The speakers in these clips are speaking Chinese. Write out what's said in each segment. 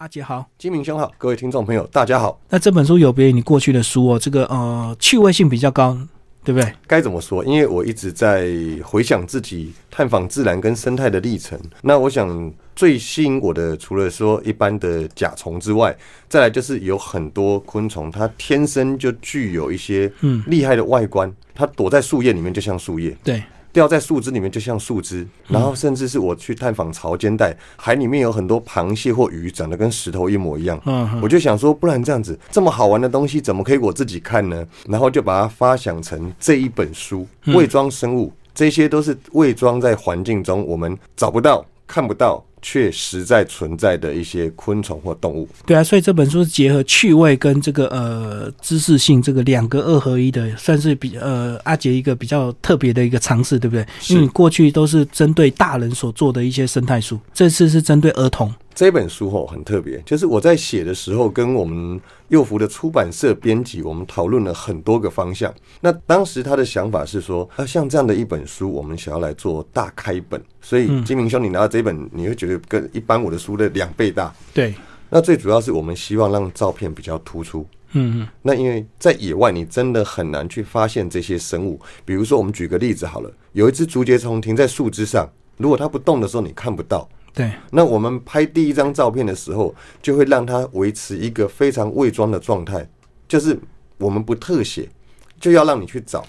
阿杰好，金明兄好，各位听众朋友大家好。那这本书有别于你过去的书哦，这个呃趣味性比较高，对不对？该怎么说？因为我一直在回想自己探访自然跟生态的历程。那我想最吸引我的，除了说一般的甲虫之外，再来就是有很多昆虫，它天生就具有一些嗯厉害的外观，它躲在树叶里面就像树叶。对。掉在树枝里面就像树枝，然后甚至是我去探访潮间带，海里面有很多螃蟹或鱼长得跟石头一模一样。嗯，我就想说，不然这样子这么好玩的东西，怎么可以我自己看呢？然后就把它发想成这一本书《伪装生物》，这些都是伪装在环境中我们找不到、看不到。却实在存在的一些昆虫或动物。对啊，所以这本书是结合趣味跟这个呃知识性这个两个二合一的，算是比呃阿杰一个比较特别的一个尝试，对不对？因为你过去都是针对大人所做的一些生态书，这次是针对儿童。这本书吼很特别，就是我在写的时候，跟我们幼福的出版社编辑，我们讨论了很多个方向。那当时他的想法是说，啊，像这样的一本书，我们想要来做大开本，所以金明兄，你拿到这本，你会觉得跟一般我的书的两倍大。对。那最主要是我们希望让照片比较突出。嗯嗯。那因为在野外，你真的很难去发现这些生物。比如说，我们举个例子好了，有一只竹节虫停在树枝上，如果它不动的时候，你看不到。对，那我们拍第一张照片的时候，就会让它维持一个非常伪装的状态，就是我们不特写，就要让你去找，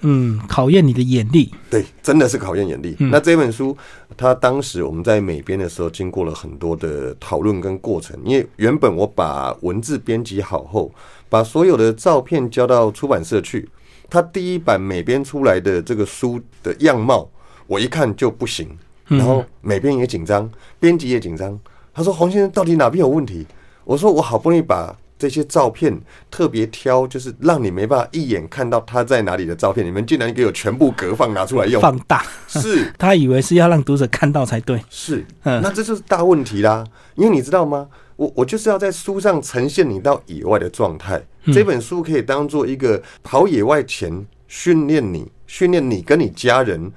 嗯，考验你的眼力。对，真的是考验眼力。那这本书，它当时我们在美编的时候，经过了很多的讨论跟过程，因为原本我把文字编辑好后，把所有的照片交到出版社去，它第一版美编出来的这个书的样貌，我一看就不行。然后美编也紧张，编辑也紧张。他说：“洪先生到底哪边有问题？”我说：“我好不容易把这些照片特别挑，就是让你没办法一眼看到他在哪里的照片，你们竟然给我全部格放拿出来用，放大。是 他以为是要让读者看到才对。是，那这就是大问题啦。因为你知道吗？我我就是要在书上呈现你到野外的状态。这本书可以当做一个跑野外前训练你，训练你跟你家人。”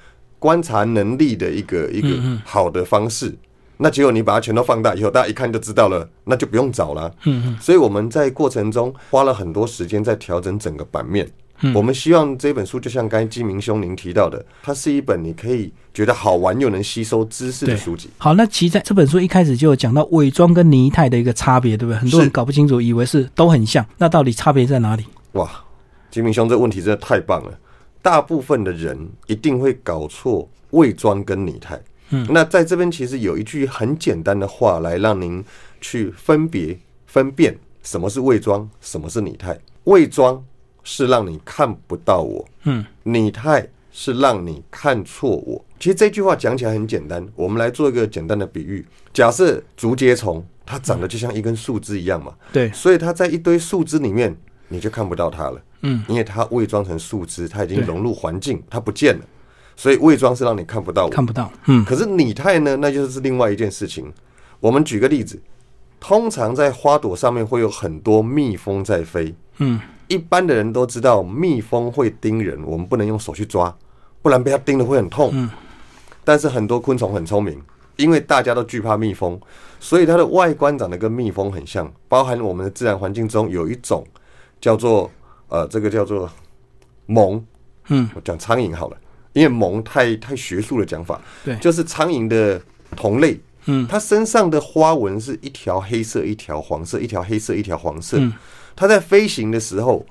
观察能力的一个一个好的方式，那结果你把它全都放大以后，大家一看就知道了，那就不用找了。嗯嗯。所以我们在过程中花了很多时间在调整整个版面。嗯。我们希望这本书就像刚才金明兄您提到的，它是一本你可以觉得好玩又能吸收知识的书籍。好，那其实在这本书一开始就有讲到伪装跟泥态的一个差别，对不对？很多人搞不清楚，以为是都很像，那到底差别在哪里？哇，金明兄这问题真的太棒了。大部分的人一定会搞错伪装跟拟态。嗯，那在这边其实有一句很简单的话来让您去分别分辨什么是伪装，什么是拟态。伪装是让你看不到我，嗯，拟态是让你看错我。其实这句话讲起来很简单，我们来做一个简单的比喻。假设竹节虫它长得就像一根树枝一样嘛，对，所以它在一堆树枝里面，你就看不到它了。嗯，因为它伪装成树枝，它已经融入环境，它不见了，所以伪装是让你看不到，看不到。嗯，可是拟态呢，那就是另外一件事情。我们举个例子，通常在花朵上面会有很多蜜蜂在飞。嗯，一般的人都知道蜜蜂会叮人，我们不能用手去抓，不然被它叮的会很痛。嗯，但是很多昆虫很聪明，因为大家都惧怕蜜蜂，所以它的外观长得跟蜜蜂很像。包含我们的自然环境中有一种叫做。呃，这个叫做虻，嗯，我讲苍蝇好了，因为虻太太学术的讲法，对，就是苍蝇的同类，嗯，它身上的花纹是一条黑色，一条黄色，一条黑色，一条黄色，它在飞行的时候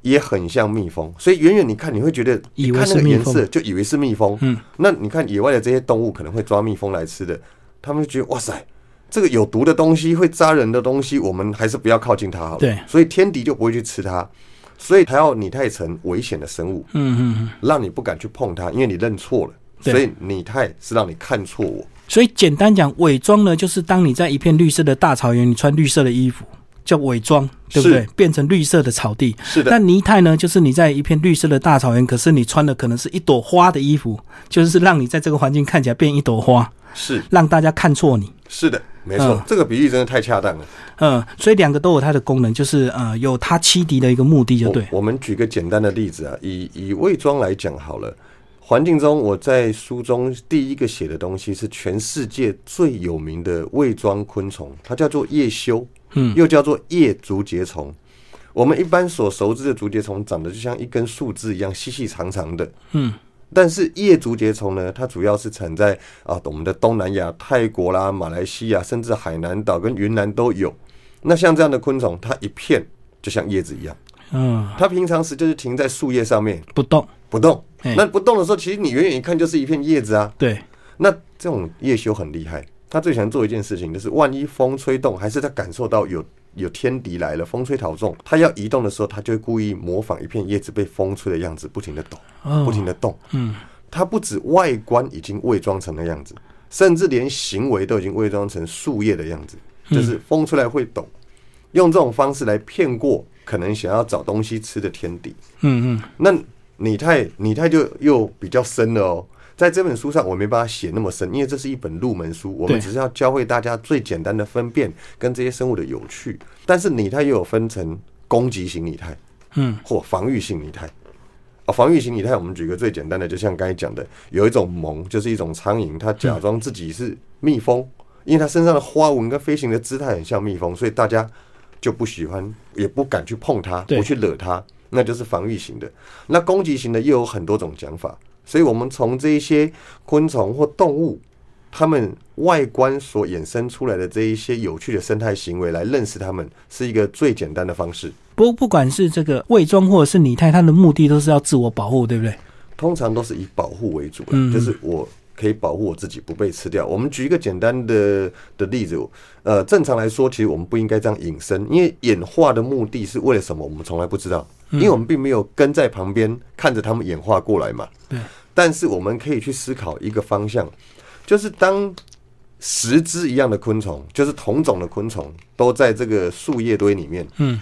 也很像蜜蜂，所以远远你看你会觉得，以为是颜色就以为是蜜蜂，嗯，那你看野外的这些动物可能会抓蜜蜂来吃的，他们就觉得哇塞，这个有毒的东西会扎人的东西，我们还是不要靠近它好了，对，所以天敌就不会去吃它。所以它要拟态成危险的生物，嗯嗯嗯，让你不敢去碰它，因为你认错了。所以拟态是让你看错我。所以简单讲，伪装呢，就是当你在一片绿色的大草原，你穿绿色的衣服，叫伪装，对不对？变成绿色的草地。是的。那泥态呢，就是你在一片绿色的大草原，可是你穿的可能是一朵花的衣服，就是让你在这个环境看起来变一朵花，是让大家看错你。是的。没错，这个比喻真的太恰当了。嗯，所以两个都有它的功能，就是呃，有它欺敌的一个目的，就对。我们举个简单的例子啊，以以伪装来讲好了，环境中，我在书中第一个写的东西是全世界最有名的伪装昆虫，它叫做叶修，嗯，又叫做叶竹节虫。我们一般所熟知的竹节虫长得就像一根树枝一样细细长长的，嗯，但是叶竹节虫呢，它主要是产在啊我们的东南亚、泰国啦、马来西亚，甚至海南岛跟云南都有。那像这样的昆虫，它一片就像叶子一样，嗯，它平常时就是停在树叶上面。不动，不动。那不动的时候，其实你远远一看就是一片叶子啊。对，那这种叶修很厉害，他最喜欢做一件事情，就是万一风吹动，还是他感受到有有天敌来了，风吹草动，它要移动的时候，它就会故意模仿一片叶子被风吹的样子，不停的抖，哦不停的动。嗯，它不止外观已经伪装成那样子，甚至连行为都已经伪装成树叶的样子，就是风出来会抖，用这种方式来骗过可能想要找东西吃的天敌。嗯嗯，那拟态拟态就又比较深了哦。在这本书上，我没办法写那么深，因为这是一本入门书，我们只是要教会大家最简单的分辨跟这些生物的有趣。但是拟态又有分成攻击型拟态，嗯，或防御性拟态。啊，防御型拟态，我们举个最简单的，就像刚才讲的，有一种萌，就是一种苍蝇，它假装自己是蜜蜂，因为它身上的花纹跟飞行的姿态很像蜜蜂，所以大家就不喜欢，也不敢去碰它，不去惹它，那就是防御型的。那攻击型的又有很多种讲法，所以我们从这一些昆虫或动物，它们外观所衍生出来的这一些有趣的生态行为来认识它们，是一个最简单的方式。不不管是这个伪装或者是拟态，它的目的都是要自我保护，对不对？通常都是以保护为主啦，嗯就是我可以保护我自己不被吃掉。我们举一个简单的的例子，呃，正常来说，其实我们不应该这样隐身，因为演化的目的是为了什么，我们从来不知道，因为我们并没有跟在旁边看着他们演化过来嘛。对。但是我们可以去思考一个方向，就是当十只一样的昆虫，就是同种的昆虫，都在这个树叶堆里面，嗯，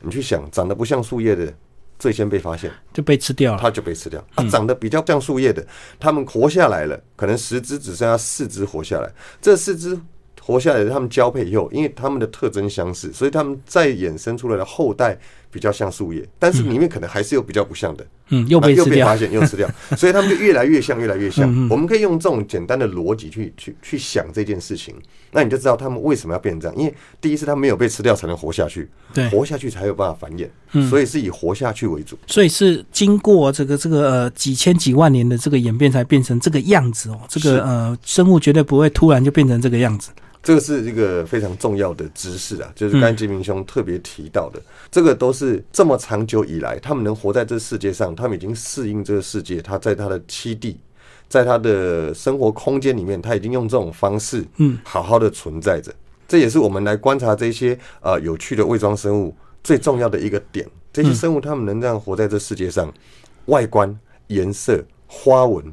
你去想，长得不像树叶的，最先被发现。就被吃掉了。它就被吃掉。啊，长得比较像树叶的，它们活下来了，可能十只只剩下四只活下来。这四只活下来的，它们交配以后，因为它们的特征相似，所以它们再衍生出来的后代比较像树叶，但是里面可能还是有比较不像的，嗯，又那被又被发。现又吃掉，所以它们就越来越像，越来越像嗯嗯。我们可以用这种简单的逻辑去去去想这件事情，那你就知道它们为什么要变成这样。因为第一是它没有被吃掉才能活下去，对，活下去才有办法繁衍，嗯所以是以活下去为主。所以是经过这个这个呃几千几万年的这个演变，才变成这个样子哦。这是个呃生物绝对不会突然就变成这个样子。这个是一个非常重要的知识啊，就是甘吉明兄特别提到的，这个都是这么长久以来，他们能活在这世界上，他们已经适应这个世界，他在他的栖地，在他的生活空间里面，他已经用这种方式，嗯，好好的存在着。这也是我们来观察这些呃有趣的伪装生物最重要的一个点。这些生物他们能这样活在这世界上，外观、颜色、花纹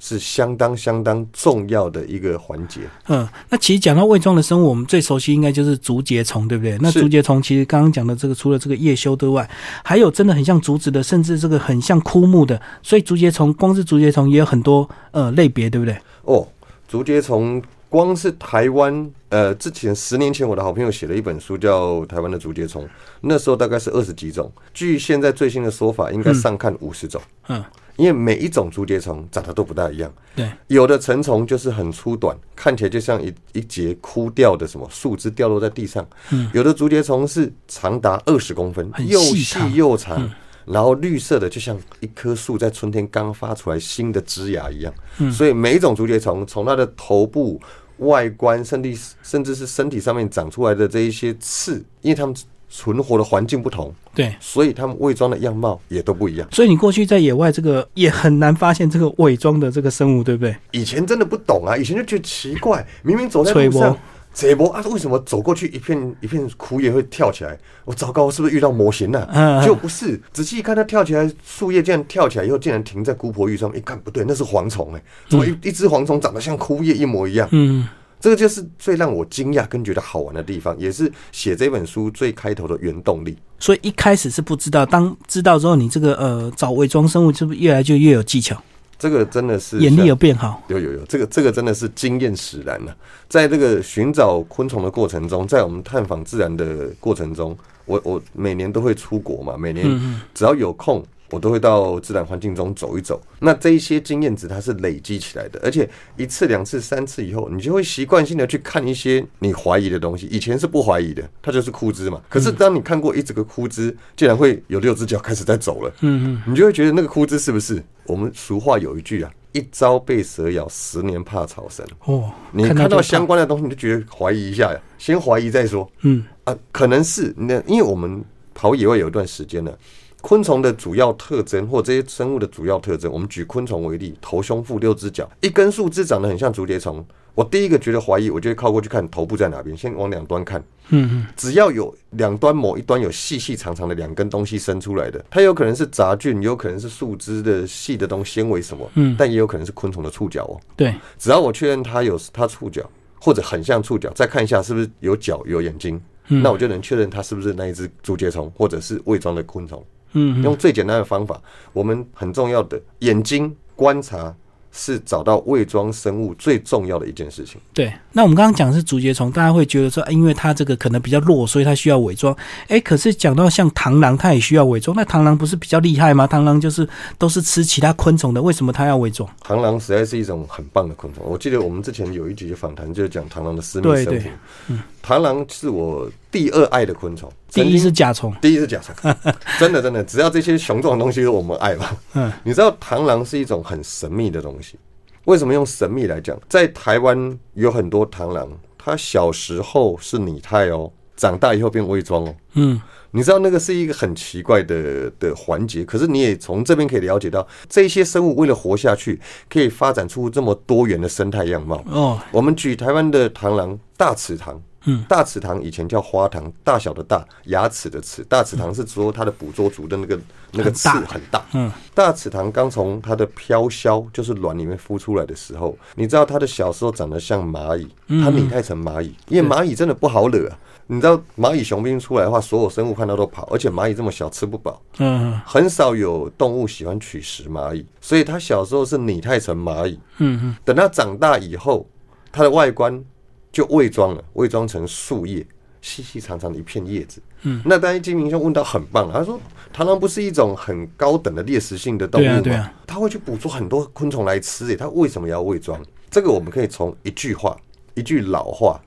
是相当相当重要的一个环节。嗯，那其实讲到伪装的生物，我们最熟悉应该就是竹节虫，对不对？那竹节虫其实刚刚讲的这个，除了这个叶修之外，还有真的很像竹子的，甚至这个很像枯木的。所以竹节虫光是竹节虫也有很多呃类别，对不对？哦，竹节虫光是台湾，呃，之前十年前我的好朋友写了一本书叫《台湾的竹节虫》，那时候大概是二十几种，据现在最新的说法，应该上看五十种。嗯，因为每一种竹节虫长得都不大一样，对，有的成虫就是很粗短，看起来就像一一节枯掉的什么树枝掉落在地上；嗯。有的竹节虫是长达二十公分，很又细又长，然后绿色的，就像一棵树在春天刚发出来新的枝芽一样。嗯。所以每一种竹节虫从它的头部、外观，甚至甚至是身体上面长出来的这一些刺，因为它们存活的环境不同，对。所以他们伪装的样貌也都不一样。所以你过去在野外这个也很难发现这个伪装的这个生物，对不对？以前真的不懂啊，以前就觉得奇怪，明明走在吹波路上，这波啊，为什么走过去一片一片枯叶会跳起来？我糟糕，是不是遇到模型了、嗯嗯结果不是，仔细一看，它跳起来，树叶竟然跳起来以后，竟然停在姑婆玉上面。一看不对，那是蝗虫哎，怎么一一只蝗虫长得像枯叶一模一样？嗯，这个就是最让我惊讶跟觉得好玩的地方，也是写这本书最开头的原动力。所以一开始是不知道，当知道之后，你这个呃找伪装生物是不是越来就越有技巧，这个真的是眼力有变好？有有有，这个这个真的是经验使然呐、在这个寻找昆虫的过程中，在我们探访自然的过程中，我我每年都会出国嘛，每年嗯只要有空我都会到自然环境中走一走。那这一些经验值它是累积起来的，而且一次、两次、三次以后，你就会习惯性的去看一些你怀疑的东西。以前是不怀疑的，它就是枯枝嘛。可是当你看过一整个枯枝，竟然会有六只脚开始在走了，嗯嗯，你就会觉得那个枯枝是不是？我们俗话有一句啊，一朝被蛇咬，十年怕草绳。哦，你看到相关的东西，你就觉得怀疑一下呀，先怀疑再说。嗯啊，可能是那，因为我们跑野外有一段时间了。昆虫的主要特征，或这些生物的主要特征，我们举昆虫为例，头、胸、腹六只脚，一根树枝长得很像竹节虫。我第一个觉得怀疑，我就会靠过去看头部在哪边，先往两端看。嗯嗯，只要有两端某一端有细细长长的两根东西伸出来的，它有可能是杂菌，有可能是树枝的细的东西纤维什么，嗯，但也有可能是昆虫的触角哦。对，只要我确认它有它触角，或者很像触角，再看一下是不是有脚有眼睛，那我就能确认它是不是那一只竹节虫，或者是伪装的昆虫。嗯，用最简单的方法，我们很重要的眼睛观察。是找到伪装生物最重要的一件事情。对，那我们刚刚讲的是竹节虫，大家会觉得说，因为它这个可能比较弱，所以它需要伪装。哎，可是讲到像螳螂，它也需要伪装。那螳螂不是比较厉害吗？螳螂就是都是吃其他昆虫的，为什么它要伪装？螳螂实在是一种很棒的昆虫。我记得我们之前有一集访谈，就是讲螳螂的私密生活。嗯，螳螂是我第二爱的昆虫。第一是甲虫，第一是甲虫，真的真的，只要这些雄壮的东西，我们爱吧。嗯，你知道螳螂是一种很神秘的东西。为什么用神秘来讲？在台湾有很多螳螂，它小时候是拟态哦，长大以后变伪装哦。嗯，你知道那个是一个很奇怪的的环节。可是你也从这边可以了解到，这些生物为了活下去，可以发展出这么多元的生态样貌。哦，我们举台湾的螳螂大齿螳。嗯，大齿螳以前叫花塘，大小的大，牙齿的齿，大齿螳是说它的捕捉足的那个那个刺很大。嗯，大齿螳刚从它的飘销，就是卵里面孵出来的时候，你知道它的小时候长得像蚂蚁，它拟态成蚂蚁，因为蚂蚁真的不好惹。啊。你知道蚂蚁雄兵出来的话，所有生物看到都跑，而且蚂蚁这么小吃不饱，嗯，很少有动物喜欢取食蚂蚁，所以它小时候是拟态成蚂蚁。嗯嗯，等它长大以后，它的外观。就伪装了，伪装成树叶，细细长长的一片叶子。嗯，那当然金明兄问到很棒，他说螳螂不是一种很高等的猎食性的动物吗？对啊，他会去捕捉很多昆虫来吃，诶，他为什么要伪装？这个我们可以从一句话，一句老话：“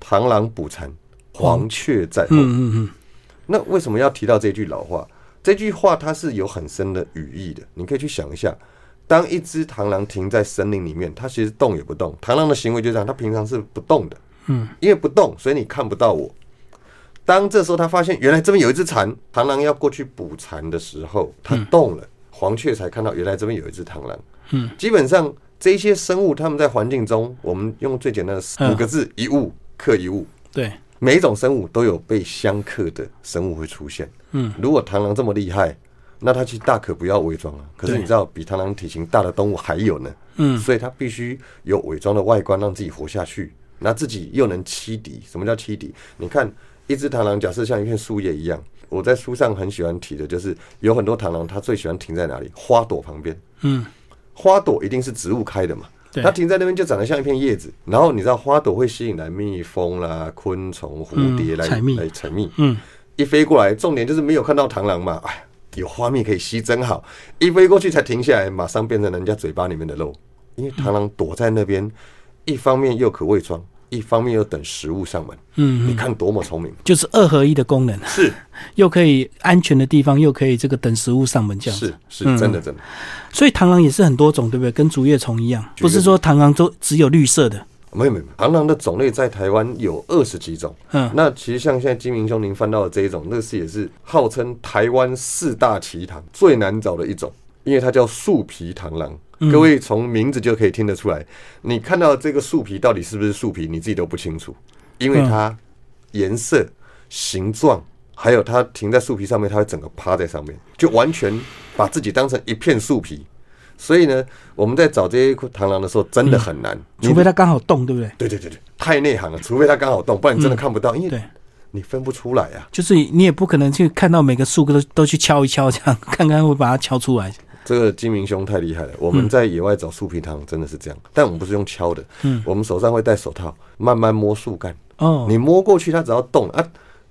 螳螂捕蝉，黄雀在后。”嗯嗯嗯。那为什么要提到这句老话？这句话它是有很深的语义的，你可以去想一下。当一只螳螂停在森林里面，它其实动也不动。螳螂的行为就这样，它平常是不动的。嗯，因为不动，所以你看不到我。当这时候它发现原来这边有一只蝉，螳螂要过去捕蝉的时候，它动了，黄雀才看到原来这边有一只螳螂。嗯，基本上这些生物，它们在环境中，我们用最简单的五个字：一物克一物。对，每一种生物都有被相克的生物会出现。嗯，如果螳螂这么厉害。那它其实大可不要伪装啊，可是你知道比螳螂体型大的动物还有呢，嗯，所以它必须有伪装的外观让自己活下去，那自己又能欺敌。什么叫欺敌？你看一只螳螂，假设像一片树叶一样，我在书上很喜欢提的就是有很多螳螂，它最喜欢停在哪里？花朵旁边，嗯，花朵一定是植物开的嘛，它停在那边就长得像一片叶子，然后你知道花朵会吸引来蜜蜂啦、昆虫、蝴蝶来来采蜜，嗯，一飞过来，重点就是没有看到螳螂嘛，哎。有花蜜可以吸，真好！一飞过去才停下来，马上变成人家嘴巴里面的肉。因为螳螂躲在那边，一方面又可伪装，一方面又等食物上门。嗯，你看多么聪明，就是二合一的功能。是，又可以安全的地方，又可以这个等食物上门这样。是，是真的，真的。所以螳螂也是很多种，对不对？跟竹叶虫一样，不是说螳螂都只有绿色的。没有没有，螳螂的种类在台湾有二十几种。嗯，那其实像现在金明兄您翻到的这一种，那是也是号称台湾四大奇螳最难找的一种，因为它叫树皮螳螂。各位从名字就可以听得出来，你看到这个树皮到底是不是树皮，你自己都不清楚，因为它颜色、形状，还有它停在树皮上面，它会整个趴在上面，就完全把自己当成一片树皮。所以呢，我们在找这些螳螂的时候，真的很难，除非它刚好动，对不对？对对对对，太内行了，除非它刚好动，不然你真的看不到，因为你分不出来啊。就是你也不可能去看到每个树都都去敲一敲，这样看看会把它敲出来。这个金明兄太厉害了，我们在野外找树皮螳真的是这样，但我们不是用敲的，嗯，我们手上会戴手套，慢慢摸树干。哦，你摸过去，它只要动啊。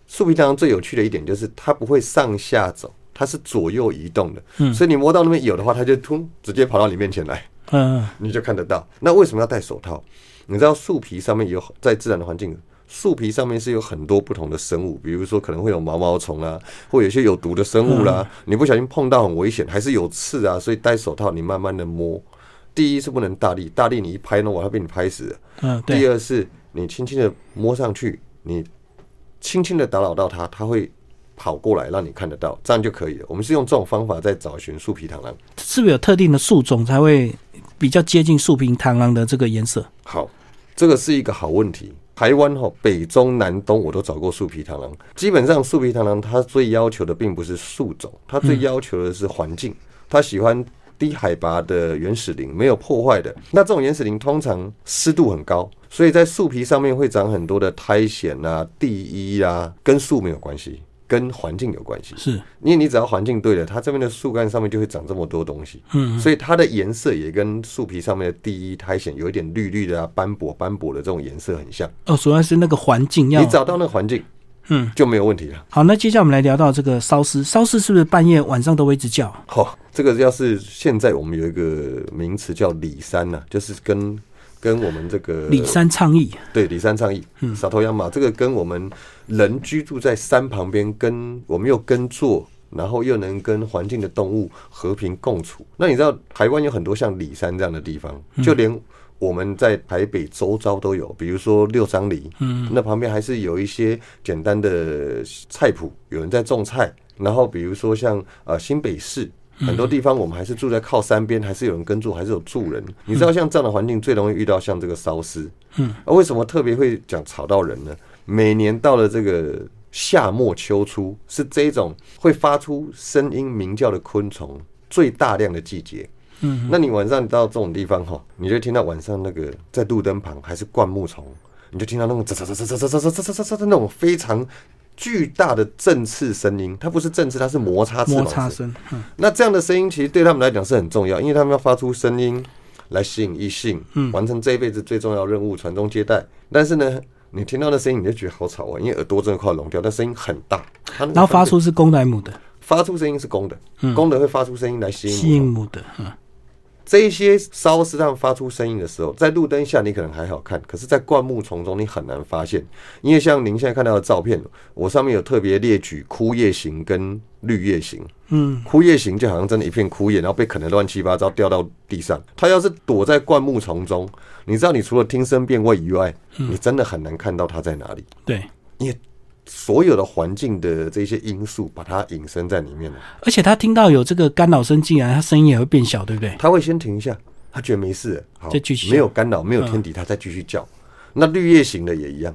树皮螳螂最有趣的一点就是它不会上下走。它是左右移动的，嗯所以你摸到那边有的话，它就突直接跑到你面前来，嗯你就看得到。那为什么要戴手套？你知道树皮上面有在自然的环境，树皮上面是有很多不同的生物，比如说可能会有毛毛虫啊，或有些有毒的生物啦，你不小心碰到很危险，还是有刺啊，所以戴手套你慢慢的摸。第一是不能大力，大力你一拍呢，我要被你拍死了。嗯，第，二是你轻轻的摸上去，你轻轻的打扰到它，它会跑过来让你看得到，这样就可以了。我们是用这种方法在找寻树皮螳螂。是不是有特定的树种才会比较接近树皮螳螂的这个颜色？好，这个是一个好问题。台湾哈北中南东我都找过树皮螳螂，基本上树皮螳螂它最要求的并不是树种，它最要求的是环境，它喜欢。低海拔的原始林没有破坏的，那这种原始林通常湿度很高，所以在树皮上面会长很多的苔藓啊、地衣啊，跟树没有关系，跟环境有关系。是，因为你只要环境对了，它这边的树干上面就会长这么多东西，嗯，所以它的颜色也跟树皮上面的第一苔藓有一点绿绿的啊、斑驳斑驳的这种颜色很像。哦，主要是那个环境要你找到那个环境，嗯，就没有问题了。好。那接下来我们来聊到这个烧尸，烧尸是不是半夜晚上都会一直叫？好、这个要是现在我们有一个名词叫里山呐、就是跟跟我们这个里山倡议，对里山倡议，沙头亚马这个跟我们人居住在山旁边，跟我们又耕作，然后又能跟环境的动物和平共处。那你知道台湾有很多像里山这样的地方，就连我们在台北周遭都有，比如说六张里，嗯，那旁边还是有一些简单的菜谱，有人在种菜。然后比如说像呃新北市。很多地方我们还是住在靠山边，还是有人耕作，还是有住人。你知道像这样的环境最容易遇到像这个烧尸，嗯，啊，为什么特别会讲吵到人呢？每年到了这个夏末秋初，是这种会发出声音鸣叫的昆虫最大量的季节。嗯，那你晚上到这种地方哈，你就听到晚上那个在路灯旁还是灌木丛，你就听到那种啧啧啧啧啧啧啧啧啧啧啧那种非常巨大的振翅声音。它不是振翅，它是摩擦摩。擦声，嗯那这样的声音其实对他们来讲是很重要，因为他们要发出声音来吸引异性，嗯完成这一辈子最重要任务，传宗接代。但是呢，你听到的声音你就觉得好吵啊，因为耳朵真的快要聋掉，但声音很大，然后发出是公的母的？发出声音是公的，嗯公的会发出声音来吸吸引吸。引母的，嗯这一些烧尸他们发出声音的时候，在路灯下你可能还好看，可是，在灌木丛中你很难发现，因为像您现在看到的照片，我上面有特别列举枯叶型跟绿叶型。嗯，枯叶型就好像真的一片枯叶，然后被啃得乱七八糟，掉到地上。它要是躲在灌木丛中，你知道，你除了听声辨位以外，你真的很难看到它在哪里，对。因为所有的环境的这些因素把它隐身在里面了。而且他听到有这个干扰声进来，他声音也会变小，对不对？他会先停一下，他觉得没事了，好再继续，没有干扰，没有天敌，他再继续叫。那绿叶型的也一样。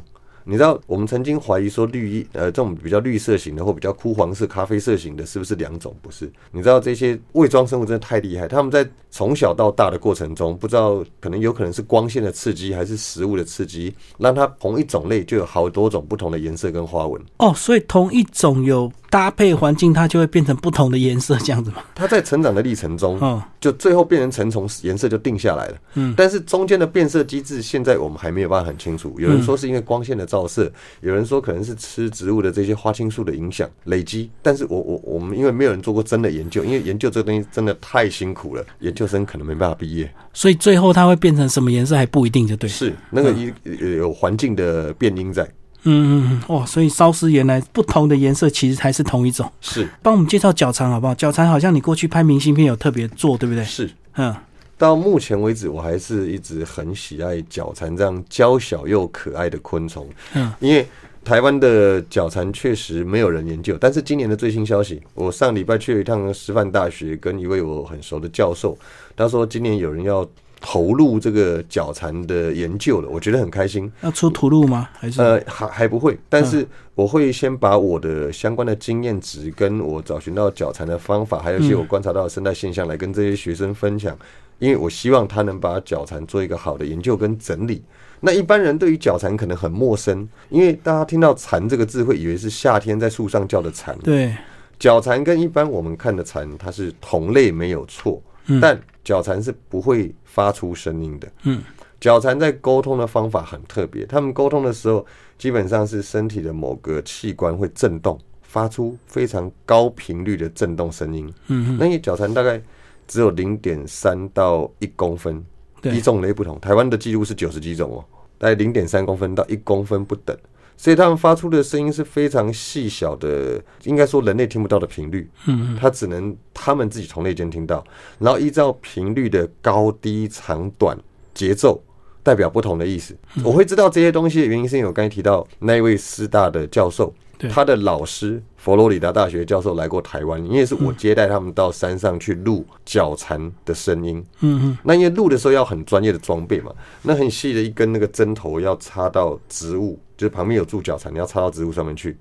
你知道，我们曾经怀疑说绿衣呃这种比较绿色型的或比较枯黄色、咖啡色型的，是不是两种？不是。你知道这些伪装生物真的太厉害，他们在从小到大的过程中，不知道可能有可能是光线的刺激，还是食物的刺激，让它同一种类就有好多种不同的颜色跟花纹。哦，所以同一种有搭配环境，它就会变成不同的颜色，这样子嘛？它在成长的历程中，哦，就最后变成成虫，颜色就定下来了。嗯但是中间的变色机制，现在我们还没有办法很清楚。有人说是因为光线的照射，有人说可能是吃植物的这些花青素的影响累积。但是我我我们因为没有人做过真的研究，因为研究这个东西真的太辛苦了，研究生可能没办法毕业。所以最后它会变成什么颜色还不一定，就对。是那个一有环境的变因在，嗯嗯嗯，哇，所以烧尸原来不同的颜色其实还是同一种。是帮我们介绍脚长好不好？脚长好像你过去拍明信片有特别做，对不对？是。嗯，到目前为止，我还是一直很喜爱角蝉这样娇小又可爱的昆虫。嗯，因为台湾的角蝉确实没有人研究，但是今年的最新消息，我上礼拜去了一趟师范大学，跟一位我很熟的教授，他说今年有人要投入这个角蝉的研究了，我觉得很开心。要出图录吗？还是？呃，还还不会，但是我会先把我的相关的经验值，跟我找寻到脚蝉的方法，还有一些我观察到的生态现象，来跟这些学生分享。因为我希望他能把脚蝉做一个好的研究跟整理。那一般人对于脚蝉可能很陌生，因为大家听到“蝉”这个字，会以为是夏天在树上叫的蝉。对，角蝉跟一般我们看的蝉，它是同类没有错，嗯但角蝉是不会发出声音的。嗯，脚蝉在沟通的方法很特别，他们沟通的时候，基本上是身体的某个器官会震动，发出非常高频率的震动声音。嗯那因为角蝉大概只有零点三到一公分，对一种类不同。台湾的记录是九十几种哦，大概零点三公分到一公分不等，所以他们发出的声音是非常细小的，应该说人类听不到的频率。嗯嗯，它只能他们自己同类间听到，然后依照频率的高低、长短、节奏，代表不同的意思。嗯我会知道这些东西的原因，是因为我刚才提到那一位师大的教授，他的老师佛罗里达大学教授来过台湾，因为是我接待他们到山上去录脚蝉的声音。嗯嗯，那因为录的时候要很专业的装备嘛，那很细的一根那个针头要插到植物，就是旁边有住脚蝉，你要插到植物上面去，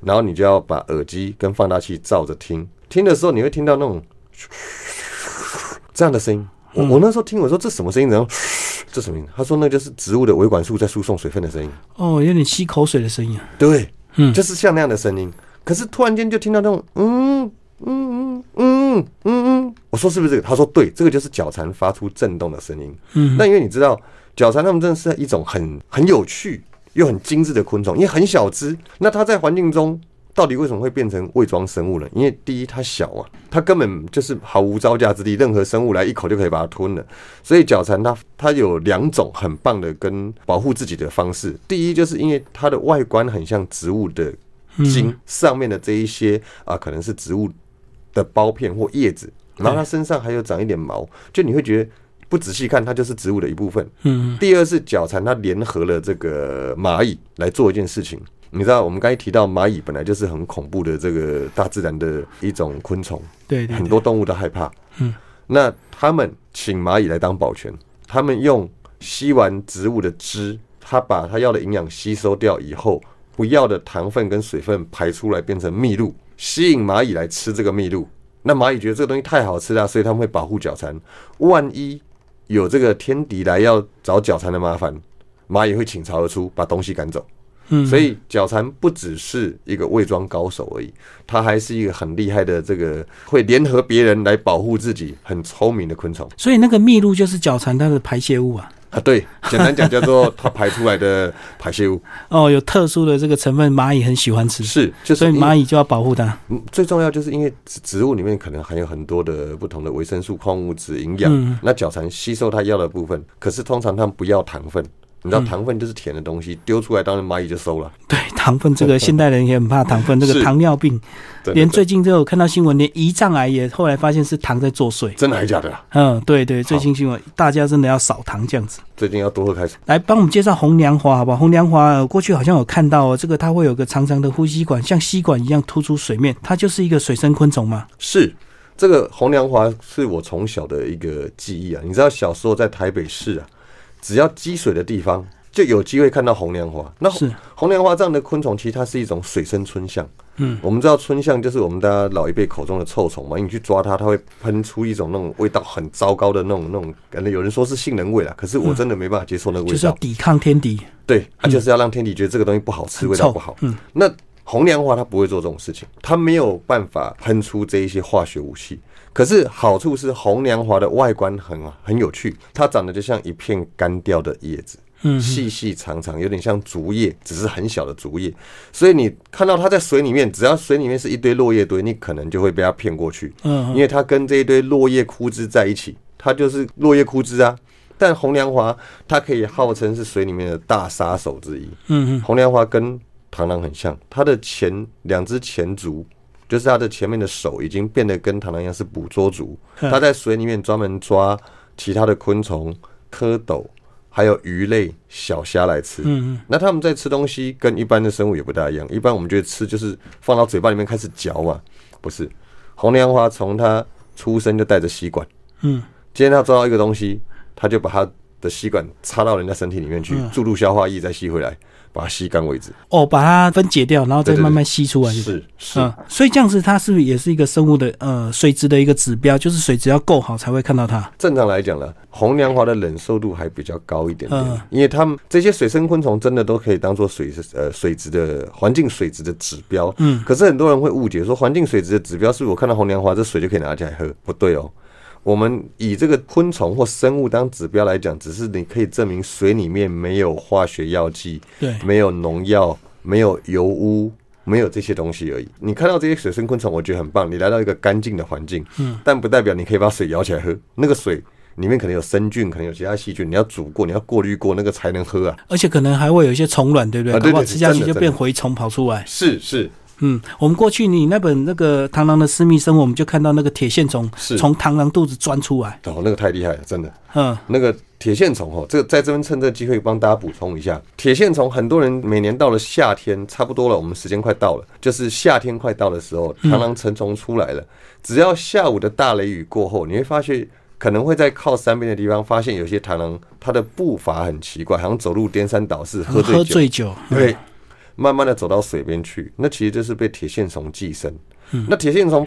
然后你就要把耳机跟放大器照着听，听的时候你会听到那种这样的声音。我我那时候听我说这什么声音？然后这什么音？他说那就是植物的维管束在输送水分的声音。哦，有点吸口水的声音啊。对，嗯就是像那样的声音。可是突然间就听到那种嗯嗯嗯嗯嗯嗯，我说是不是这个？他说对，这个就是脚蝉发出震动的声音。嗯，那因为你知道，脚蝉它们真的是一种很很有趣又很精致的昆虫，因为很小只，那它在环境中。到底为什么会变成伪装生物呢？因为第一，它小啊，它根本就是毫无招架之力，任何生物来一口就可以把它吞了。所以角蝉它它有两种很棒的跟保护自己的方式。第一，就是因为它的外观很像植物的茎上面的这一些啊，可能是植物的苞片或叶子，然后它身上还有长一点毛，就你会觉得不仔细看它就是植物的一部分。嗯第二是角蝉，它联合了这个蚂蚁来做一件事情。你知道，我们刚才提到蚂蚁本来就是很恐怖的这个大自然的一种昆虫，对对，很多动物都害怕。嗯，那他们请蚂蚁来当保全，他们用吸完植物的汁，它把它要的营养吸收掉以后，不要的糖分跟水分排出来变成蜜露，吸引蚂蚁来吃这个蜜露。那蚂蚁觉得这个东西太好吃了，所以他们会保护角蝉。万一有这个天敌来要找脚蝉的麻烦，蚂蚁会倾巢而出，把东西赶走。嗯，所以脚蝉不只是一个伪装高手而已，它还是一个很厉害的这个会联合别人来保护自己、很聪明的昆虫所以那个蜜露就是脚蝉它的排泄物啊。啊。对，简单讲叫做它 排出来的排泄物哦，有特殊的这个成分，蚂蚁很喜欢吃，是，就是所以蚂蚁就要保护它。嗯最重要就是因为植植物里面可能含有很多的不同的维生素、矿物质、营养，嗯那角蚕吸收它要的部分，可是通常它们不要糖分。你嗯知道糖分就是甜的东西，丢出来当然蚂蚁就收了。对，糖分这个现代人也很怕糖分，这个糖尿病，连最近都有看到新闻，连胰脏癌也后来发现是糖在作祟。真的还假的啊？嗯，对对，最新新闻，大家真的要少糖这样子。最近要多喝开水。来帮我们介绍红娘花，好不好？红娘花呃过去好像有看到哦，这个它会有个长长的呼吸管，像吸管一样突出水面，它就是一个水生昆虫嘛。是这个红娘华是我从小的一个记忆啊。你知道小时候在台北市啊，只要积水的地方就有机会看到红娘花。那是红娘花这样的昆虫，其实它是一种水生春象。嗯，我们知道春象就是我们大家老一辈口中的臭虫嘛，你去抓它，它会喷出一种那种味道很糟糕的那种那种，可能有人说是杏仁味啦，可是我真的没办法接受那个味道。就是要抵抗天敌，对，它就是要让天敌觉得这个东西不好吃，味道不好。嗯，那红娘花它不会做这种事情，它没有办法喷出这一些化学武器。可是好处是红娘华的外观很很有趣，它长得就像一片干掉的叶子，嗯细细长长，有点像竹叶，只是很小的竹叶。所以你看到它在水里面，只要水里面是一堆落叶堆，你可能就会被它骗过去，嗯因为它跟这一堆落叶枯枝在一起，它就是落叶枯枝啊。但红娘华它可以号称是水里面的大杀手之一。嗯嗯，红娘华跟螳螂很像，它的前两只前足，就是它的前面的手已经变得跟螳螂一样是捕捉足。嗯它在水里面专门抓其他的昆虫、蝌蚪，还有鱼类、小虾来吃。那他们在吃东西跟一般的生物也不大一样。一般我们觉得吃就是放到嘴巴里面开始嚼嘛，不是。红娘花从它出生就带着吸管，嗯，今天它抓到一个东西，它就把它的吸管插到人家身体里面去，嗯注入消化液再吸回来，把它吸干为止。哦，把它分解掉，然后再慢慢吸出来，不是是，嗯，所以这样子它是不是也是一个生物的呃水质的一个指标？就是水质要够好才会看到它。正常来讲呢，红娘华的忍受度还比较高一点点，嗯因为它们这些水生昆虫真的都可以当做水呃水质的环境水质的指标。嗯，可是很多人会误解说环境水质的指标是我看到红娘华这水就可以拿起来喝？不对哦。我们以这个昆虫或生物当指标来讲，只是你可以证明水里面没有化学药剂，对，没有农药，没有油污，没有这些东西而已。你看到这些水生昆虫，我觉得很棒。你来到一个干净的环境，嗯，但不代表你可以把水舀起来喝。那个水里面可能有生菌，可能有其他细菌，你要煮过，你要过滤过，那个才能喝啊。而且可能还会有一些虫卵，对不对？啊对对吃下去就变蛔虫跑出来。是是嗯，我们过去你那本那个螳螂的私密生活，我们就看到那个铁线虫是从螳螂肚子钻出来。哦，那个太厉害了，真的。嗯，那个铁线虫哦，这个在这边趁这个机会帮大家补充一下，铁线虫很多人每年到了夏天，差不多了，我们时间快到了，就是夏天快到的时候，螳螂成虫出来了。只要下午的大雷雨过后，你会发现可能会在靠山边的地方发现有些螳螂，它的步伐很奇怪，好像走路颠三倒四，喝醉喝酒，醉酒。对，慢慢的走到水边去，那其实就是被铁线虫寄生。那铁线虫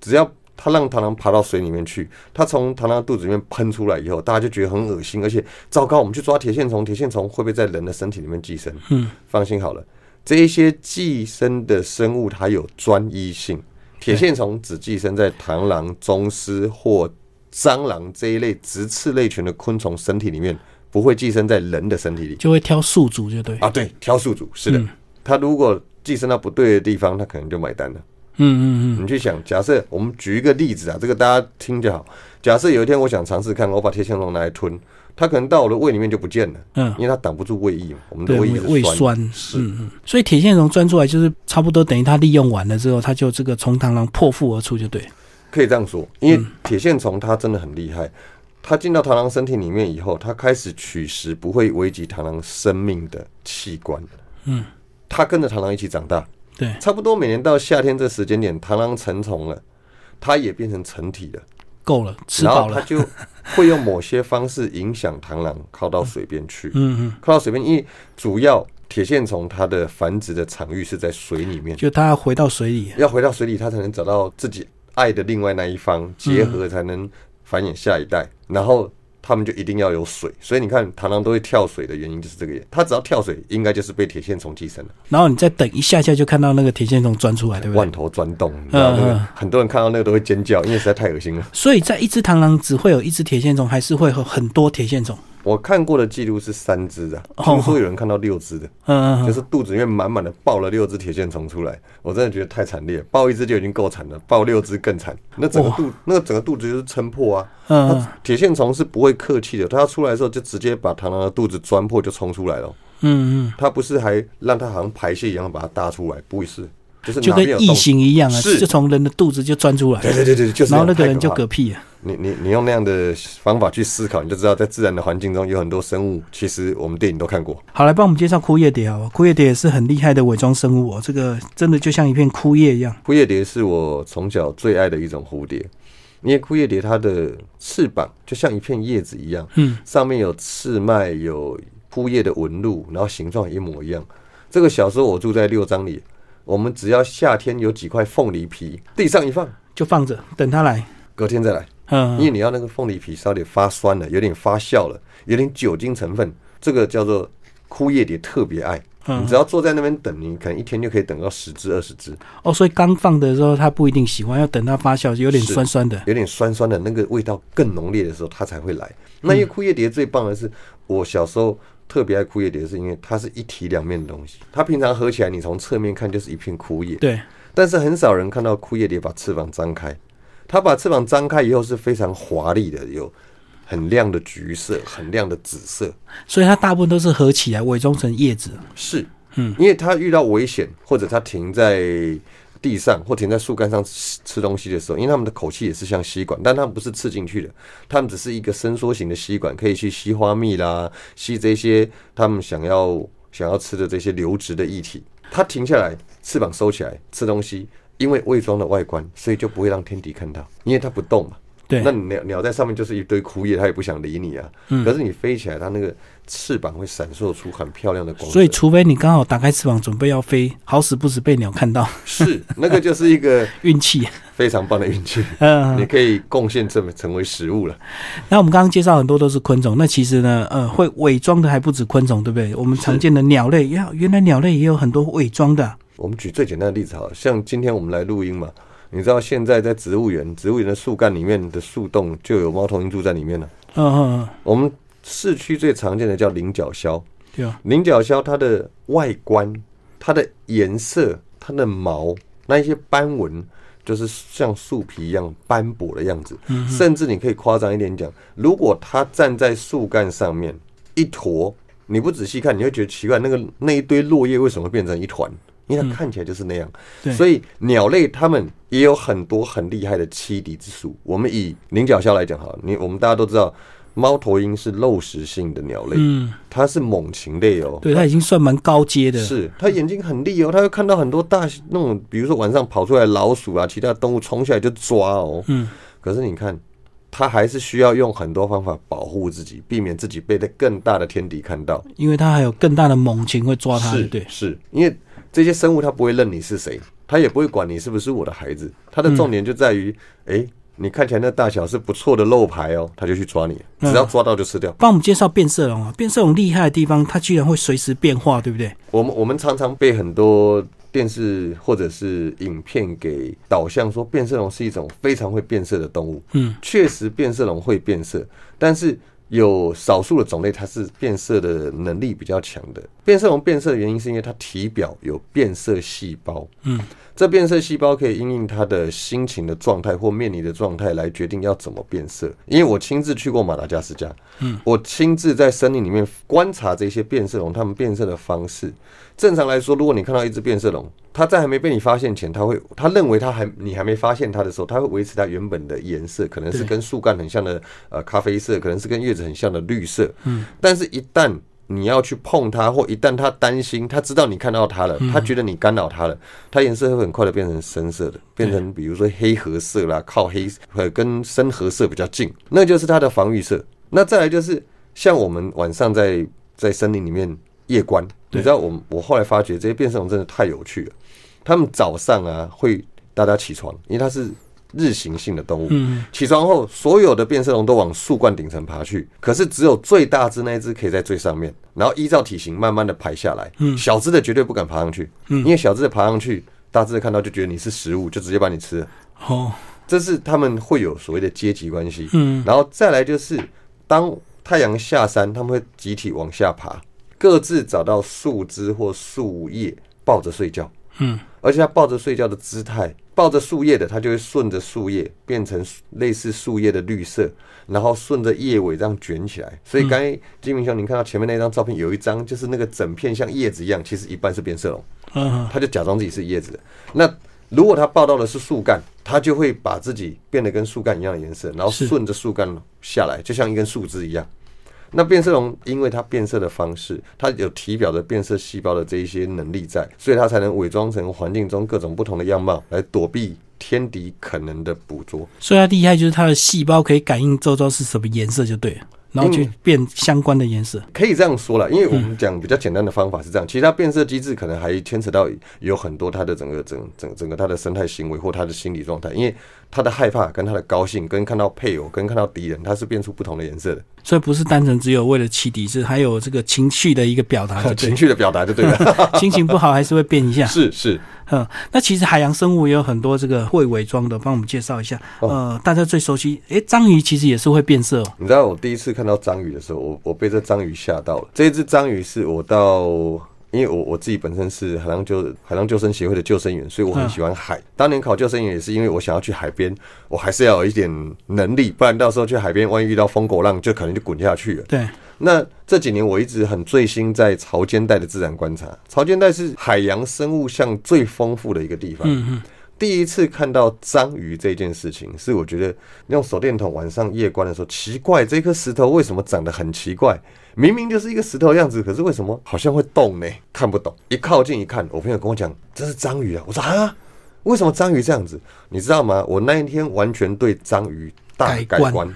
只要它让螳螂爬到水里面去，它从螳螂肚子里面喷出来以后，大家就觉得很恶心，而且糟糕，我们去抓铁线虫，铁线虫会不会在人的身体里面寄生？嗯，放心好了，这一些寄生的生物它有专一性，铁线虫只寄生在螳螂、宗狮或蟑螂这一类直刺类群的昆虫身体里面，不会寄生在人的身体里。就会挑宿主，就对。啊，对，挑宿主是的，他如果寄生到不对的地方，他可能就买单了。嗯嗯嗯你去想，假设我们举一个例子啊，这个大家听就好。假设有一天我想尝试看，我把铁线虫拿来吞，它可能到我的胃里面就不见了，嗯因为它挡不住胃液嘛。我们的对，胃胃胃液酸，是嗯嗯，所以铁线虫钻出来就是差不多等于它利用完了之后，它就这个从螳螂破腹而出，就对。可以这样说，因为铁线虫它真的很厉害。它进到螳螂身体里面以后，它开始取食不会危及螳螂生命的器官。嗯，它跟着螳螂一起长大，对，差不多每年到夏天这时间点，螳螂成虫了，它也变成成体了，够了，吃然饱了。就会用某些方式影响螳螂靠到水边去，嗯嗯，靠到水边，因为主要铁线虫它的繁殖的场域是在水里面，就它要回到水里。要回到水里，它才能找到自己爱的另外那一方，结合才能繁衍下一代，然后。它们就一定要有水，所以你看螳螂都会跳水的原因就是这个原因。它只要跳水，应该就是被铁线虫寄生了。然后你再等一下下，就看到那个铁线虫钻出来，对不对万？头钻洞，你知道那个嗯嗯很多人看到那个都会尖叫，因为实在太恶心了。所以在一只螳螂只会有一只铁线虫，还是会有很多铁线虫？我看过的记录是三只的，哦听说有人看到六只的，嗯就是肚子里面满满的爆了六只铁线虫出来。我真的觉得太惨烈，爆一只就已经够惨了，爆六只更惨。那整个肚，那个整个肚子就是撑破啊。嗯铁线虫是不会客气的，它要出来的时候就直接把螳螂的肚子钻破就冲出来了。嗯嗯它不是还让它好像排泄一样把它搭出来，不会是，就是嗯，就跟异。形一样啊，是就从人的肚子就钻出来，对对对对，就是然后。那个人就嗝屁了。你你你用那样的方法去思考，你就知道在自然的环境中有很多生物，其实我们电影都看过。好，来帮我们介绍枯叶蝶啊？枯叶蝶也是很厉害的伪装生物哦，这个真的就像一片枯叶一样。枯叶蝶是我从小最爱的一种蝴蝶，因为枯叶蝶它的翅膀就像一片叶子一样，嗯，上面有刺脉，有枯叶的纹路，然后形状一模一样。这个小时候我住在六张里，我们只要夏天有几块凤梨皮，地上一放，就放着等它来。隔天再来，嗯因为你要那个凤梨皮稍微发酸了，有点发酵了，有点酒精成分，这个叫做枯叶蝶特别爱。嗯你只要坐在那边等，你可能一天就可以等到十只、二十只，哦，所以刚放的时候它不一定喜欢，要等它发酵，有点酸酸的。有点酸酸的那个味道更浓烈的时候，它才会来。那因为枯叶蝶最棒的是，我小时候特别爱枯叶蝶，是因为它是一体两面的东西。它平常合起来，你从侧面看就是一片枯叶，对，但是很少人看到枯叶蝶把翅膀张开。它把翅膀张开以后是非常华丽的，有很亮的橘色、很亮的紫色。所以它大部分都是合起来伪装成叶子。是，嗯，因为它遇到危险，或者它停在地上或停在树干上吃吃东西的时候，因为它们的口气也是像吸管，但它们不是刺进去的，它们只是一个伸缩型的吸管，可以去吸花蜜啦，吸这些它们想要想要吃的这些流质的液体。它停下来，翅膀收起来吃东西，因为伪装的外观，所以就不会让天敌看到，因为它不动嘛。对，那你鸟鸟在上面就是一堆枯叶，它也不想理你啊。嗯可是你飞起来，它那个翅膀会闪烁出很漂亮的光。所以除非你刚好打开翅膀准备要飞，好死不死被鸟看到，是那个就是一个 运气。非常棒的运气，嗯，你可以贡献这成为食物了。那我们刚刚介绍很多都是昆虫，那其实呢，呃，会伪装的还不止昆虫，对不对？我们常见的鸟类，呀，原来鸟类也有很多伪装的啊。我们举最简单的例子好了，像今天我们来录音嘛，你知道现在在植物园，植物园的树干里面的树洞就有猫头鹰住在里面了。嗯嗯嗯，我们市区最常见的叫菱角鸮，对啊，菱角鸮它的外观、它的颜色、它的毛那一些斑纹，就是像树皮一样斑驳的样子。甚至你可以夸张一点讲，如果它站在树干上面一坨，你不仔细看，你会觉得奇怪，那个那一堆落叶为什么变成一团？因为它看起来就是那样。所以鸟类它们也有很多很厉害的栖敌之术。我们以菱角鸮来讲哈，你我们大家都知道。猫头鹰是肉食性的鸟类，嗯，它是猛禽类哦，对，它已经算蛮高阶的。是，它眼睛很利哦，它会看到很多大那种，比如说晚上跑出来老鼠啊，其他动物冲下来就抓哦。嗯，可是你看，它还是需要用很多方法保护自己，避免自己被更大的天敌看到。因为它还有更大的猛禽会抓它，对，是因为这些生物它不会认你是谁，它也不会管你是不是我的孩子，它的重点就在于，哎。你看起来那大小是不错的肉排哦，他就去抓你，只要抓到就吃掉。帮我们介绍变色龙啊，变色龙厉害的地方，它居然会随时变化，对不对？我们我们常常被很多电视或者是影片给导向说，变色龙是一种非常会变色的动物。嗯，确实变色龙会变色，但是有少数的种类它是变色的能力比较强的。变色龙变色的原因是因为它体表有变色细胞。嗯。这变色细胞可以因应它的心情的状态或面临的状态来决定要怎么变色。因为我亲自去过马达加斯加，嗯，我亲自在森林里面观察这些变色龙它们变色的方式。正常来说，如果你看到一只变色龙，它在还没被你发现前，它会，它认为它还你还没发现它的时候，它会维持它原本的颜色，可能是跟树干很像的呃咖啡色，可能是跟叶子很像的绿色，嗯，但是一旦你要去碰它，或一旦它担心，它知道你看到它了，它觉得你干扰它了，它颜色会很快的变成深色的，变成比如说黑褐色啦，靠黑呃跟深褐色比较近，那就是它的防御色。那再来就是像我们晚上在在森林里面夜观，你知道我我后来发觉这些变色龙真的太有趣了，他们早上啊会大家起床，因为它是。日行性的动物，起床后，所有的变色龙都往树冠顶层爬去，可是只有最大只那一只可以在最上面，然后依照体型慢慢的排下来。小只的绝对不敢爬上去，因为小只的爬上去，大只的看到就觉得你是食物，就直接把你吃了。哦，这是他们会有所谓的阶级关系。嗯，然后再来就是，当太阳下山，他们会集体往下爬，各自找到树枝或树叶抱着睡觉。嗯，而且他抱着睡觉的姿态。抱着树叶的，他就会顺着树叶变成类似树叶的绿色，然后顺着叶尾这样卷起来。所以刚才金明兄，您看到前面那张照片，有一张就是那个整片像叶子一样，其实一半是变色龙。嗯，他就假装自己是叶子。那如果他抱到的是树干，他就会把自己变得跟树干一样的颜色，然后顺着树干下来，就像一根树枝一样。那变色龙因为它变色的方式，它有体表的变色细胞的这一些能力在，所以它才能伪装成环境中各种不同的样貌，来躲避天敌可能的捕捉。所以它厉害就是它的细胞可以感应周遭是什么颜色就对了。然后去变相关的颜色，可以这样说了，因为我们讲比较简单的方法是这样，其实它变色机制可能还牵扯到有很多它的整个整整整个它的生态行为或它的心理状态，因为它的害怕跟他的高兴跟看到配偶跟看到敌人，他是变出不同的颜色的，所以不是单纯只有为了欺敌，是还有这个情绪的一个表达，情绪的表达就对了，心情不好还是会变一下，是是。嗯，那其实海洋生物也有很多这个会伪装的，帮我们介绍一下。呃，大家最熟悉，哎，章鱼其实也是会变色。哦你知道我第一次看到章鱼的时候，我我被这章鱼吓到了。这一只章鱼是我到，因为我我自己本身是海浪救海浪救生协会的救生员，所以我很喜欢海。当年考救生员也是因为我想要去海边，我还是要有一点能力，不然到时候去海边，万一遇到风狗浪，就可能就滚下去了。对。那这几年我一直很醉心在潮间带的自然观察。潮间带是海洋生物相最丰富的一个地方。嗯嗯。第一次看到章鱼这件事情，是我觉得用手电筒晚上夜观的时候，奇怪，这颗石头为什么长得很奇怪？明明就是一个石头样子，可是为什么好像会动呢？看不懂。一靠近一看，我朋友跟我讲这是章鱼啊。我说啊，为什么章鱼这样子？你知道吗？我那一天完全对章鱼。大改观，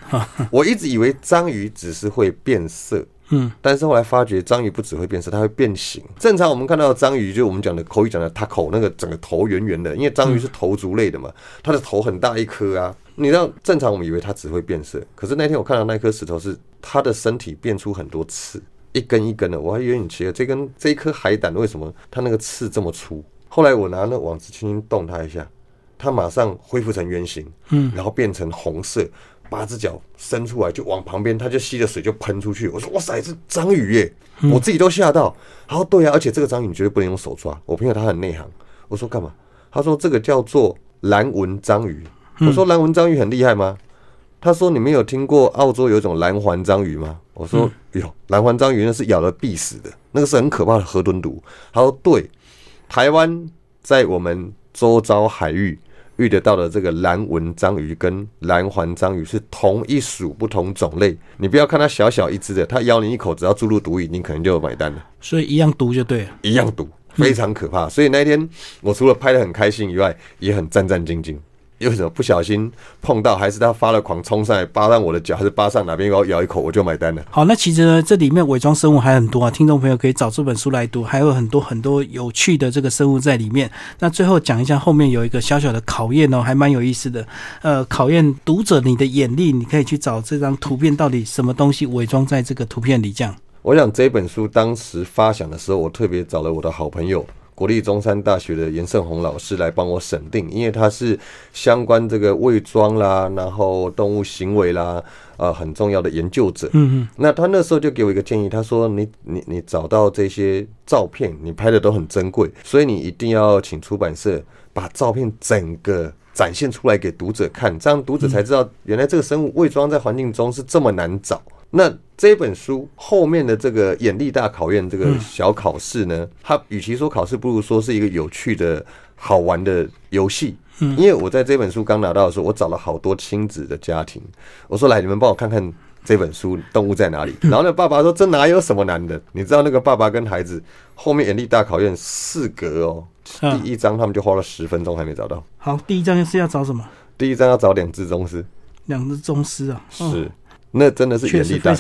我一直以为章鱼只是会变色，嗯，但是后来发觉章鱼不只会变色，它会变形。正常我们看到章鱼，就我们讲的口语讲的，它口那个整个头圆圆的，因为章鱼是头足类的嘛，它的头很大一颗啊。你知道，正常我们以为它只会变色，可是那天我看到那颗石头是它的身体变出很多刺，一根一根的，我还以为你奇怪，这根这一颗海胆为什么它那个刺这么粗？后来我拿那网子轻轻动它一下。它马上恢复成圆形，嗯，然后变成红色，八只脚伸出来就往旁边，它就吸着水就喷出去。我说哇塞，是章鱼耶！我自己都吓到。他说对呀，而且这个章鱼你绝对不能用手抓。我朋友他很内行，我说干嘛？他说这个叫做蓝纹章鱼。我说蓝纹章鱼很厉害吗？他说你没有听过澳洲有一种蓝环章鱼吗？我说有，蓝环章鱼那是咬了必死的，那个是很可怕的河豚毒。他说对，台湾在我们周遭海域遇得到的这个蓝纹章鱼跟蓝环章鱼是同一属不同种类。你不要看它小小一只的，它咬你一口，只要注入毒液，你可能就买单了。所以一样毒就对了，一样毒，非常可怕。所以那一天我除了拍的很开心以外，也很战战兢兢。为什么不小心碰到，还是他发了狂冲上来扒上我的脚，还是扒上哪边我咬一口我就买单了？好，那其实呢，这里面伪装生物还很多啊，听众朋友可以找这本书来读，还有很多很多有趣的这个生物在里面。那最后讲一下，后面有一个小小的考验哦，还蛮有意思的。呃，考验读者你的眼力，你可以去找这张图片到底什么东西伪装在这个图片里。这样，我想这本书当时发想的时候，我特别找了我的好朋友。国立中山大学的严胜宏老师来帮我审定，因为他是相关这个伪装啦，然后动物行为啦，呃，很重要的研究者。嗯嗯。那他那时候就给我一个建议，他说：“你你你找到这些照片，你拍的都很珍贵，所以你一定要请出版社把照片整个展现出来给读者看，这样读者才知道原来这个生物伪装在环境中是这么难找。”那这本书后面的这个眼力大考验这个小考试呢，它与其说考试，不如说是一个有趣的好玩的游戏。嗯，因为我在这本书刚拿到的时候，我找了好多亲子的家庭，我说来，你们帮我看看这本书动物在哪里。然后呢，爸爸说这哪有什么难的？你知道那个爸爸跟孩子后面眼力大考验四格哦，第一章他们就花了十分钟还没找到。好，第一章是要找什么？第一章要找两只宗师。两只宗师啊？是。那真的是眼力大。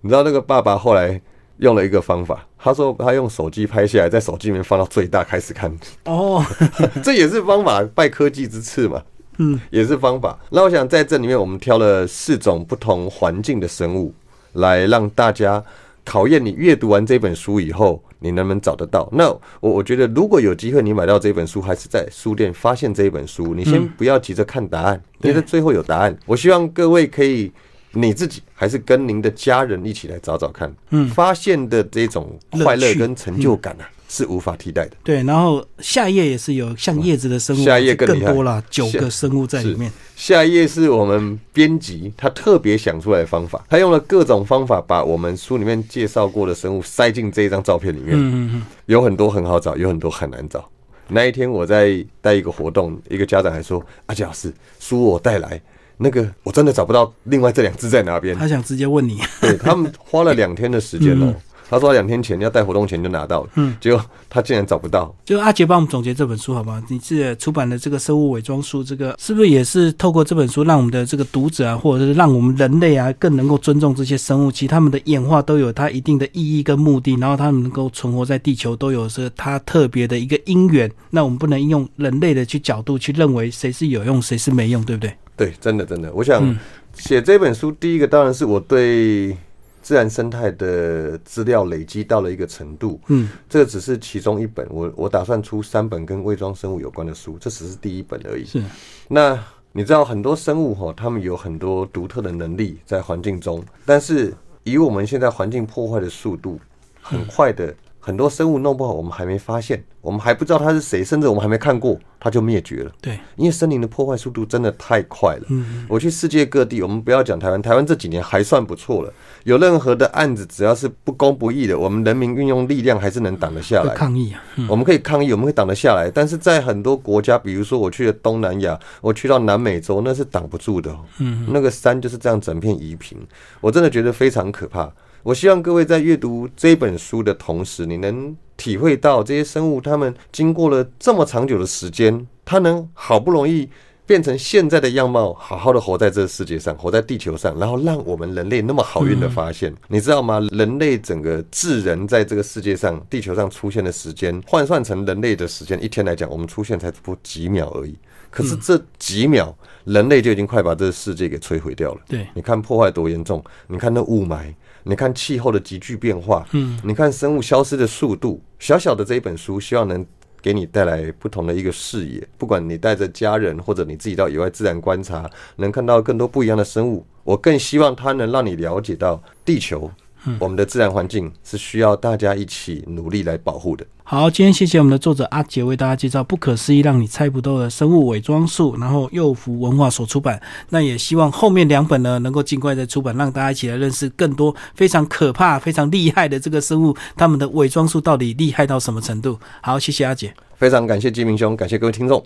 你知道那个爸爸后来用了一个方法，他说他用手机拍下来，在手机里面放到最大开始看。哦，这也是方法，拜科技之赐嘛。嗯，也是方法。那我想在这里面，我们挑了四种不同环境的生物，来让大家考验你阅读完这本书以后，你能不能找得到。那我我觉得，如果有机会你买到这本书，还是在书店发现这一本书，你先不要急着看答案，因为最后有答案。我希望各位可以。你自己还是跟您的家人一起来找找看，嗯，发现的这种快乐跟成就感啊，是无法替代的。对，然后下一页也是有像叶子的生物，下一页更多了，九个生物在里面。下一页是我们编辑他特别想出来的方法，他用了各种方法把我们书里面介绍过的生物塞进这一张照片里面。嗯嗯嗯，有很多很好找，有很多很难找。那一天我在带一个活动，一个家长还说：“阿杰老师，书我带来。”那个我真的找不到另外这两只在哪边。他想直接问你，对他们花了两天的时间哦。他说两天前要带活动前就拿到了，嗯，结果他竟然找不到。就阿杰帮我们总结这本书好吗？你是出版的这个生物伪装书，这个是不是也是透过这本书让我们的这个读者啊，或者是让我们人类啊，更能够尊重这些生物？其实他们的演化都有它一定的意义跟目的，然后他们能够存活在地球都有是它特别的一个因缘。那我们不能用人类的去角度去认为谁是有用，谁是没用，对不对？对，真的真的，我想写这本书，第一个当然是我对自然生态的资料累积到了一个程度。嗯，这个只是其中一本，我我打算出三本跟伪装生物有关的书，这只是第一本而已。是，那你知道很多生物哈，他们有很多独特的能力在环境中，但是以我们现在环境破坏的速度，很快的。很多生物弄不好，我们还没发现，我们还不知道它是谁，甚至我们还没看过，它就灭绝了。对，因为森林的破坏速度真的太快了。嗯，我去世界各地，我们不要讲台湾，台湾这几年还算不错了。有任何的案子，只要是不公不义的，我们人民运用力量还是能挡得下来。抗议啊，我们可以抗议，我们会挡得下来。但是在很多国家，比如说我去了东南亚，我去到南美洲，那是挡不住的。嗯，那个山就是这样整片夷平，我真的觉得非常可怕。我希望各位在阅读这本书的同时，你能体会到这些生物，它们经过了这么长久的时间，它能好不容易变成现在的样貌，好好的活在这个世界上，活在地球上，然后让我们人类那么好运的发现，你知道吗？人类整个智人在这个世界上、地球上出现的时间，换算成人类的时间，一天来讲，我们出现才不几秒而已。可是这几秒，人类就已经快把这个世界给摧毁掉了。对，你看破坏多严重，你看那雾霾。你看气候的急剧变化，嗯，你看生物消失的速度。小小的这一本书，希望能给你带来不同的一个视野。不管你带着家人，或者你自己到野外自然观察，能看到更多不一样的生物。我更希望它能让你了解到地球我们的自然环境是需要大家一起努力来保护的。好，今天谢谢我们的作者阿杰为大家介绍《不可思议让你猜不透的生物伪装术》，然后幼福文化所出版。那也希望后面两本呢能够尽快的出版，让大家一起来认识更多非常可怕、非常厉害的这个生物，他们的伪装术到底厉害到什么程度？好，谢谢阿杰，非常感谢鸡明兄，感谢各位听众。